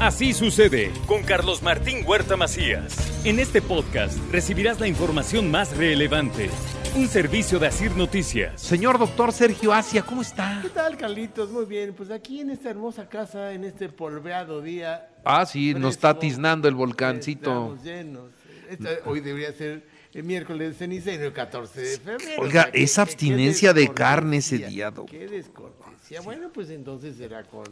Así sucede con Carlos Martín Huerta Macías. En este podcast recibirás la información más relevante. Un servicio de Asir Noticias. Señor doctor Sergio Asia, ¿cómo está? ¿Qué tal, Carlitos? Muy bien. Pues aquí en esta hermosa casa, en este polveado día. Ah, sí, nos está tiznando el volcancito. Estamos llenos. Esta- hoy debería ser el miércoles de ceniza y el 14 de febrero. Oiga, qué- esa abstinencia de carne ese día, doctor. Qué descortesía. Bueno, pues entonces será con...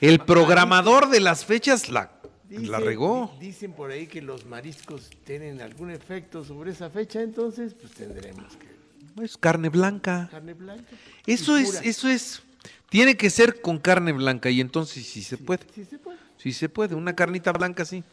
El programador de las fechas la, Dicen- la regó. di- Dicen por ahí que los mariscos tienen algún efecto sobre esa fecha, entonces pues tendremos que... Es carne blanca. Carne blanca. Eso es, eso es. Tiene que ser con carne blanca y entonces sí se puede. Sí se puede. Sí se puede. Una carnita blanca, sí.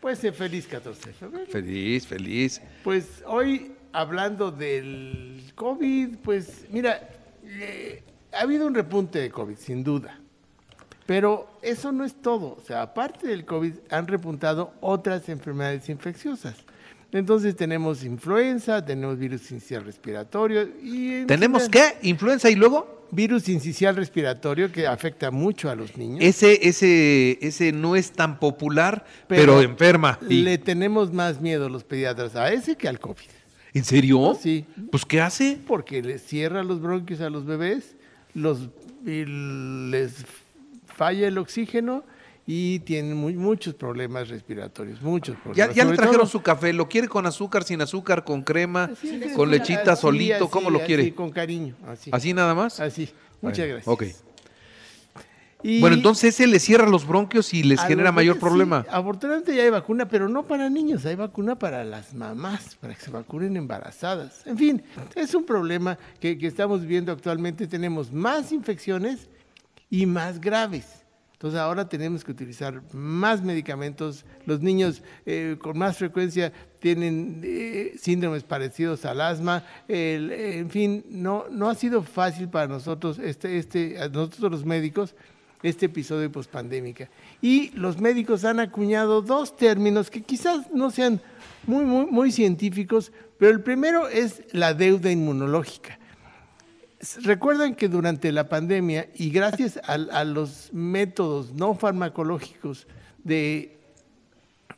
Pues eh, feliz 14 de febrero. Feliz, feliz. Pues hoy, hablando del COVID, pues mira, eh, ha habido un repunte de COVID, sin duda. Pero eso no es todo. O sea, aparte del COVID, han repuntado otras enfermedades infecciosas. Entonces tenemos influenza, tenemos virus sincicial respiratorio y... ¿Tenemos qué? ¿Influenza y luego? Virus sincicial respiratorio que afecta mucho a los niños. Ese, ese, ese no es tan popular, pero, Pero enferma. Y- Le tenemos más miedo los pediatras a ese que al COVID. ¿En serio? Sí. Pues ¿qué hace? porque les cierra los bronquios a los bebés, los, y les falla el oxígeno y tienen muy- muchos problemas respiratorios, muchos Ya, problemas. ya le Sobre trajeron todo- su café. ¿Lo quiere con azúcar, sin azúcar, con crema, Así con lechita, así, solito? así, ¿Cómo lo así, quiere? con cariño, así. ¿Así nada más? Así. Muchas Bueno, gracias. ok. Y Bueno, entonces ese le cierra los bronquios y les genera mayor sí, problema. afortunadamente ya hay vacuna, pero no para niños, hay vacuna para las mamás, para que se vacunen embarazadas. En fin, es un problema que, que estamos viendo actualmente. Tenemos más infecciones y más graves. Entonces ahora tenemos que utilizar más medicamentos. Los niños eh, con más frecuencia tienen eh, síndromes parecidos al asma. El- en fin, no, no ha sido fácil para nosotros, este, este, nosotros los médicos, este episodio pospandémica. Y los médicos han acuñado dos términos que quizás no sean muy, muy, científicos, pero el primero es la deuda inmunológica. Recuerdan que durante la pandemia y gracias a, a los métodos no farmacológicos de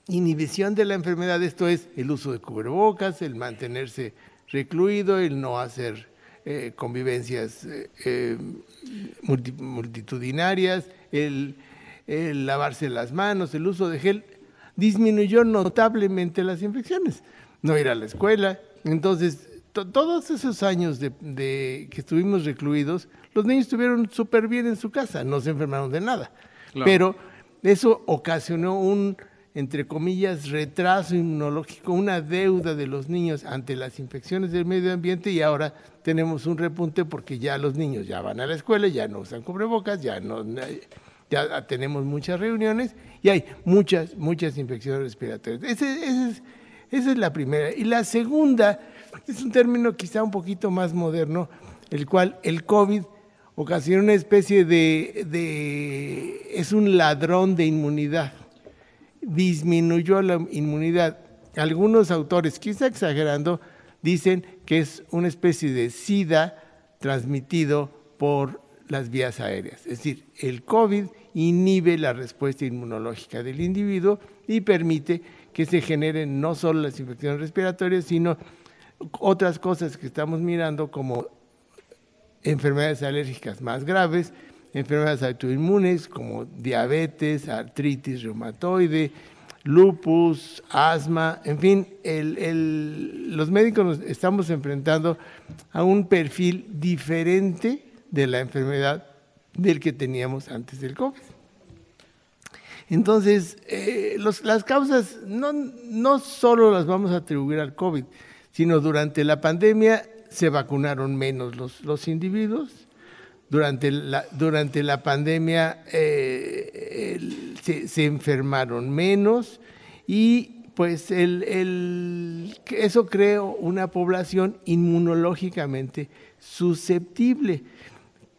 inhibición de la enfermedad, esto es el uso de cubrebocas, el mantenerse recluido, el no hacer eh, convivencias eh, eh, multi- multitudinarias, el, el lavarse las manos, el uso de gel, disminuyó notablemente las infecciones. No ir a la escuela. Entonces, to- todos esos años de, de que estuvimos recluidos, los niños estuvieron súper bien en su casa, no se enfermaron de nada. Claro. Pero eso ocasionó un, entre comillas, retraso inmunológico, una deuda de los niños ante las infecciones del medio ambiente y ahora tenemos un repunte porque ya los niños ya van a la escuela, ya no usan cubrebocas, ya no ya tenemos muchas reuniones y hay muchas, muchas infecciones respiratorias. Es- esa es la primera. Y la segunda es un término quizá un poquito más moderno, el cual el COVID ocasiona una especie de- es un ladrón de inmunidad. Disminuyó la inmunidad. Algunos autores, quizá exagerando, dicen que es una especie de SIDA transmitido por las vías aéreas. Es decir, el COVID inhibe la respuesta inmunológica del individuo y permite que se generen no solo las infecciones respiratorias, sino otras cosas que estamos mirando como enfermedades alérgicas más graves, enfermedades autoinmunes como diabetes, artritis reumatoide, lupus, asma, en fin, los médicos nos estamos enfrentando a un perfil diferente de la enfermedad del que teníamos antes del COVID. Entonces, eh, las causas no, solo las vamos a atribuir al COVID, sino durante la pandemia se vacunaron menos los individuos. Durante la, durante la pandemia eh, se, se enfermaron menos y pues el, eso creó una población inmunológicamente susceptible.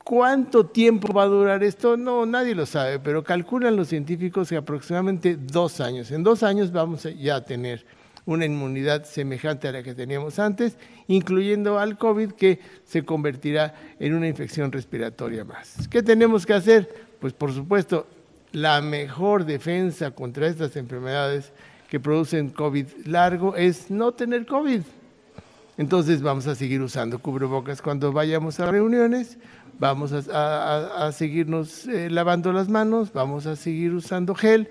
¿Cuánto tiempo va a durar esto? No, nadie lo sabe, pero calculan los científicos que aproximadamente dos años. En dos años vamos a ya a tener una inmunidad semejante a la que teníamos antes, incluyendo al COVID, que se convertirá en una infección respiratoria más. ¿Qué tenemos que hacer? Pues por supuesto, la mejor defensa contra estas enfermedades que producen COVID largo es no tener COVID. Entonces vamos a seguir usando cubrebocas cuando vayamos a reuniones, vamos a, seguirnos eh, lavando las manos, vamos a seguir usando gel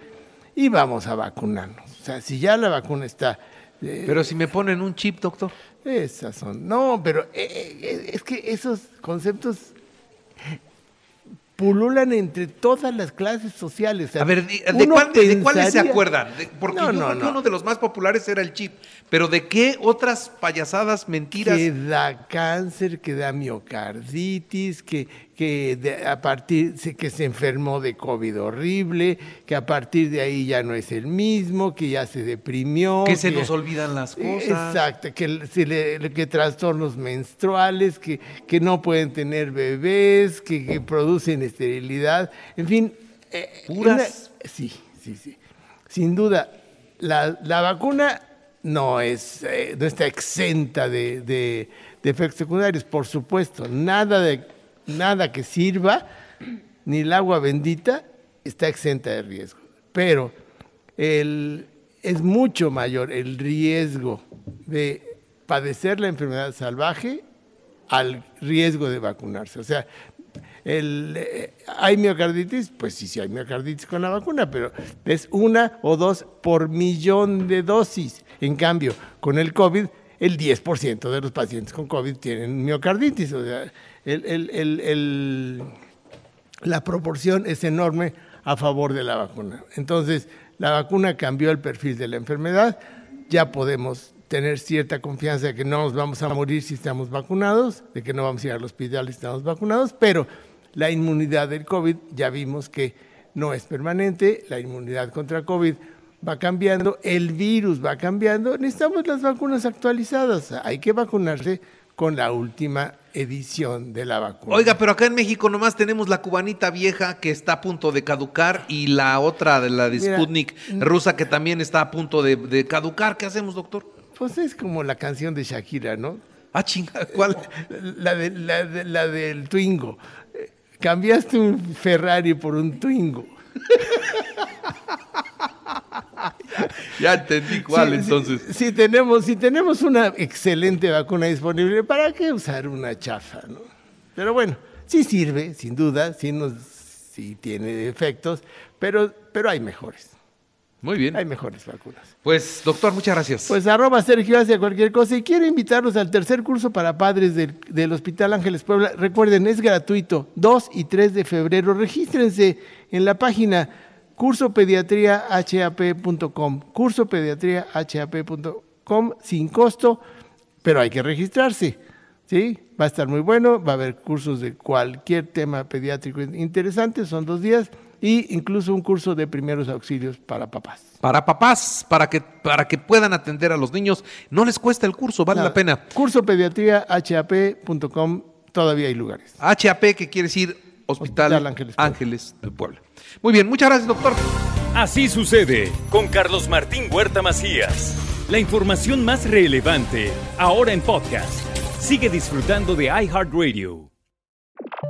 y vamos a vacunarnos. O sea, si ya la vacuna está... Eh, pero si me ponen un chip, doctor. Esas son... No, pero eh, es que esos conceptos pululan entre todas las clases sociales. a ver, ¿de, cuáles se acuerdan? porque uno de los más populares era el chip. Pero ¿de qué otras payasadas, mentiras? Que da cáncer, que da miocarditis, que, que a partir que se enfermó de COVID horrible, que a partir de ahí ya no es el mismo, que ya se deprimió. Que, se nos olvidan las cosas. Exacto, que, que trastornos menstruales, que, que no pueden tener bebés, que, producen esterilidad, en fin. Eh, Puras. sí, sí, sí. Sin duda, la, la vacuna no, es, eh, no está exenta de, de, de efectos secundarios, por supuesto. Nada de nada que sirva, ni el agua bendita está exenta de riesgo. Pero es mucho mayor el riesgo de padecer la enfermedad salvaje al riesgo de vacunarse. O sea, eh, ¿hay miocarditis? Pues sí, sí hay miocarditis con la vacuna, pero es una o dos por millón de dosis. En cambio, con el COVID, el 10% de los pacientes con COVID tienen miocarditis. O sea, la proporción es enorme a favor de la vacuna. Entonces, la vacuna cambió el perfil de la enfermedad, ya podemos tener cierta confianza de que no nos vamos a morir si estamos vacunados, de que no vamos a ir al hospital si estamos vacunados, pero la inmunidad del COVID ya vimos que no es permanente, la inmunidad contra COVID va cambiando, el virus va cambiando, necesitamos las vacunas actualizadas, hay que vacunarse con la última edición de la vacuna. Oiga, pero acá en México nomás tenemos la cubanita vieja que está a punto de caducar y la otra de la de Sputnik rusa que también está a punto de, caducar. ¿Qué hacemos, doctor? Pues es como la canción de Shakira, ¿no? Ah, chinga, ¿cuál? La, de, la, la del Twingo. Cambiaste un Ferrari por un Twingo. Ya entendí cuál entonces. Si, tenemos, si tenemos una excelente vacuna disponible, ¿para qué usar una chafa? ¿no? Pero bueno, sí sirve, sin duda, sí, nos, sí tiene efectos, pero, pero hay mejores. Muy bien. Hay mejores vacunas. Pues, doctor, muchas gracias. Pues arroba Sergio hacia cualquier cosa. Y quiero invitarlos al tercer curso para padres del, del, Hospital Ángeles Puebla. Recuerden, es gratuito. 2 y 3 de febrero. Regístrense en la página cursopediatriahap.com, cursopediatriahap.com sin costo, pero hay que registrarse. ¿sí? Va a estar muy bueno, va a haber cursos de cualquier tema pediátrico interesante, son dos días, y incluso un curso de primeros auxilios para papás. Para papás, para que, para que puedan atender a los niños. No les cuesta el curso, vale la pena. Cursopediatriahap.com, todavía hay lugares. HAP, que quiere decir Hospital, Ángeles, Ángeles de Puebla. Muy bien, muchas gracias, doctor. Así sucede con Carlos Martín Huerta Macías. La información más relevante, ahora en podcast. Sigue disfrutando de iHeartRadio.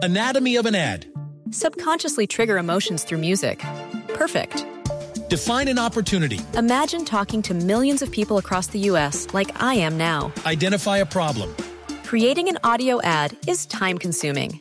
Anatomy of an ad. Subconsciously trigger emotions through music. Perfect. Define an opportunity. Imagine talking to millions of people across the U.S. like I am now. Identify a problem. Creating an audio ad is time consuming.